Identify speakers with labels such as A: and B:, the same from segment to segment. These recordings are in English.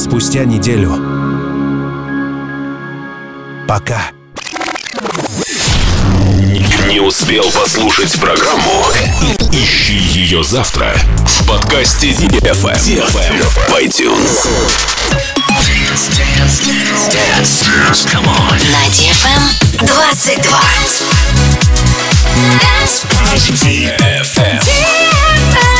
A: спустя неделю. Пока.
B: Не успел послушать программу? Ищи ее завтра в подкасте DFM в iTunes.
C: Dance, dance, dance, dance. Come on.
D: На DFM 22. Dance
B: DFM.
C: DFM.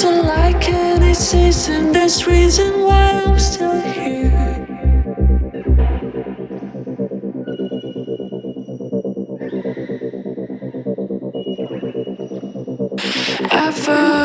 E: To like any season. This reason why I'm still here. I found
F: uh,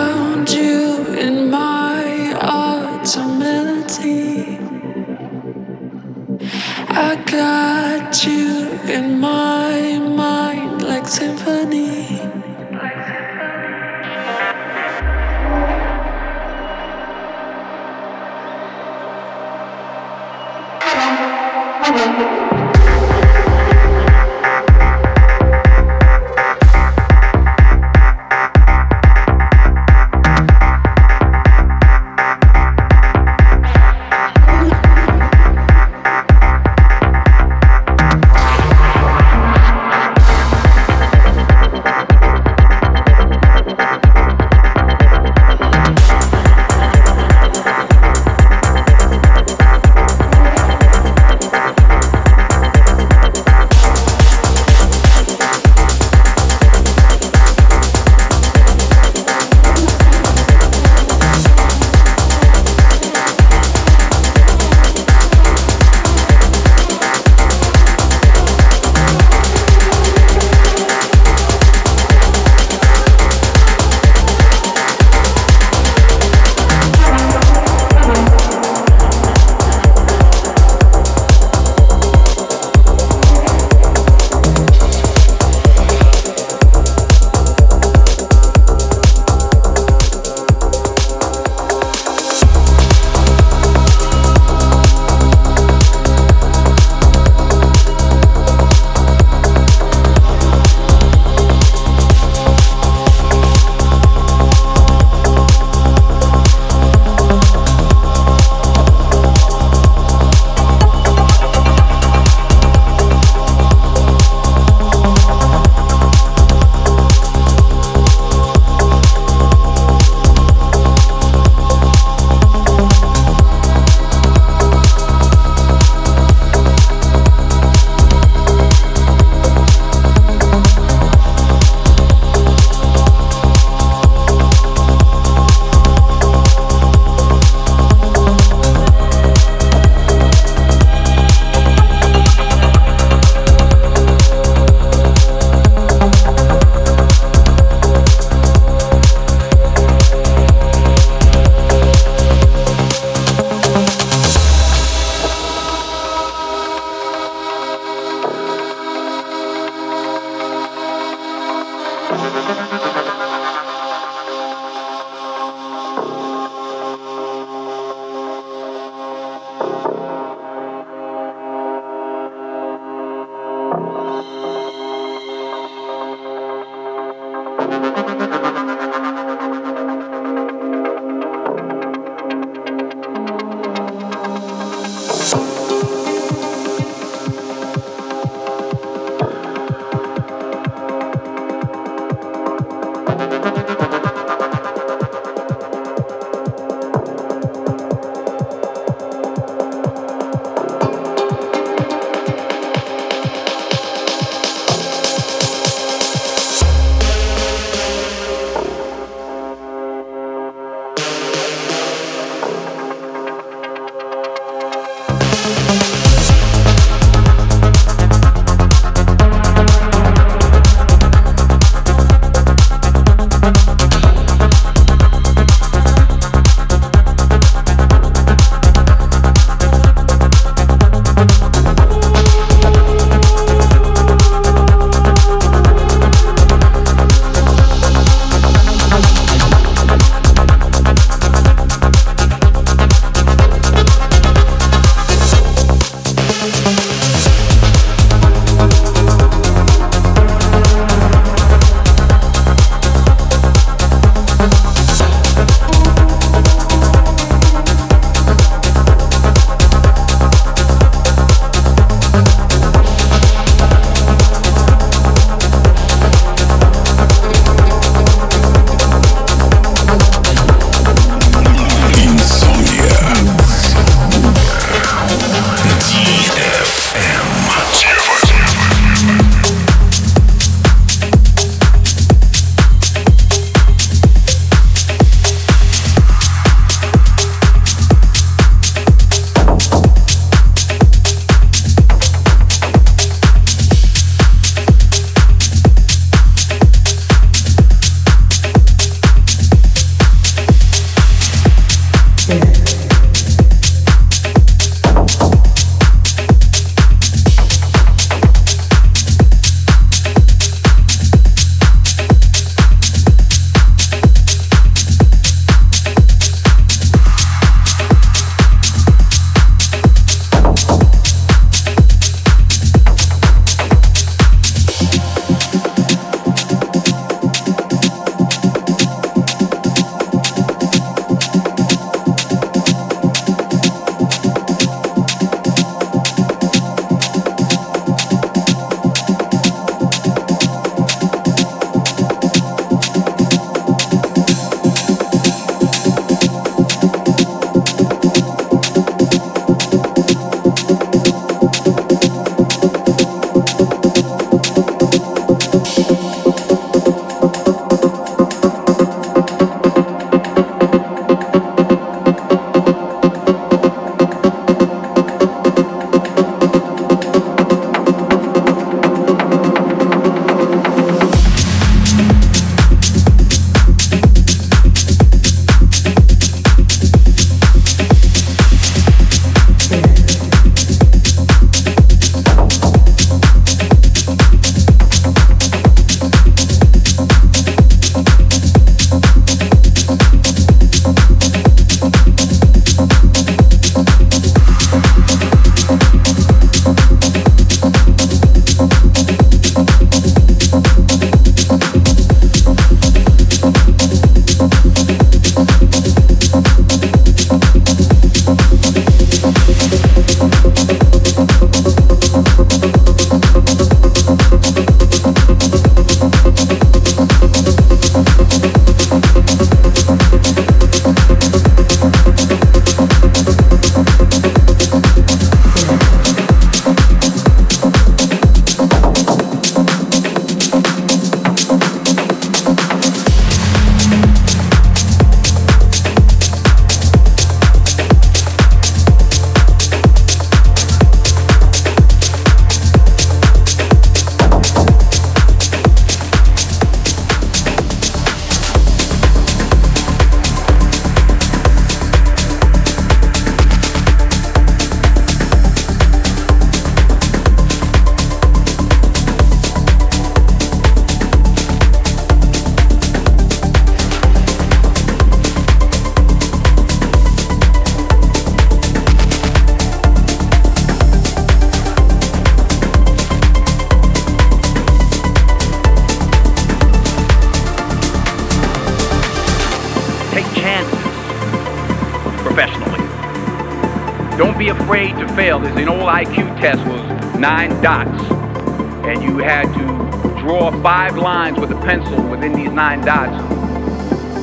F: nine dots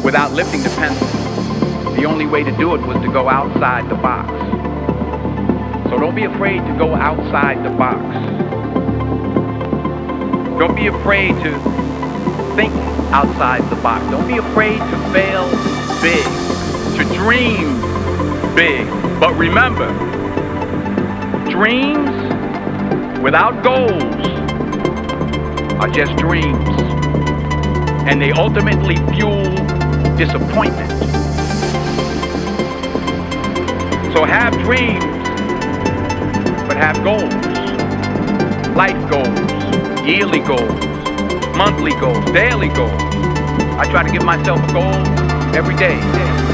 F: without lifting the pencil. The only way to do it was to go outside the box. So don't be afraid to go outside the box. Don't be afraid to think outside the box. Don't be afraid to fail big, to dream big. But remember, dreams without goals are just dreams. And they ultimately fuel disappointment. So have dreams, but have goals. Life goals, yearly goals, monthly goals, daily goals. I try to give myself a goal every day.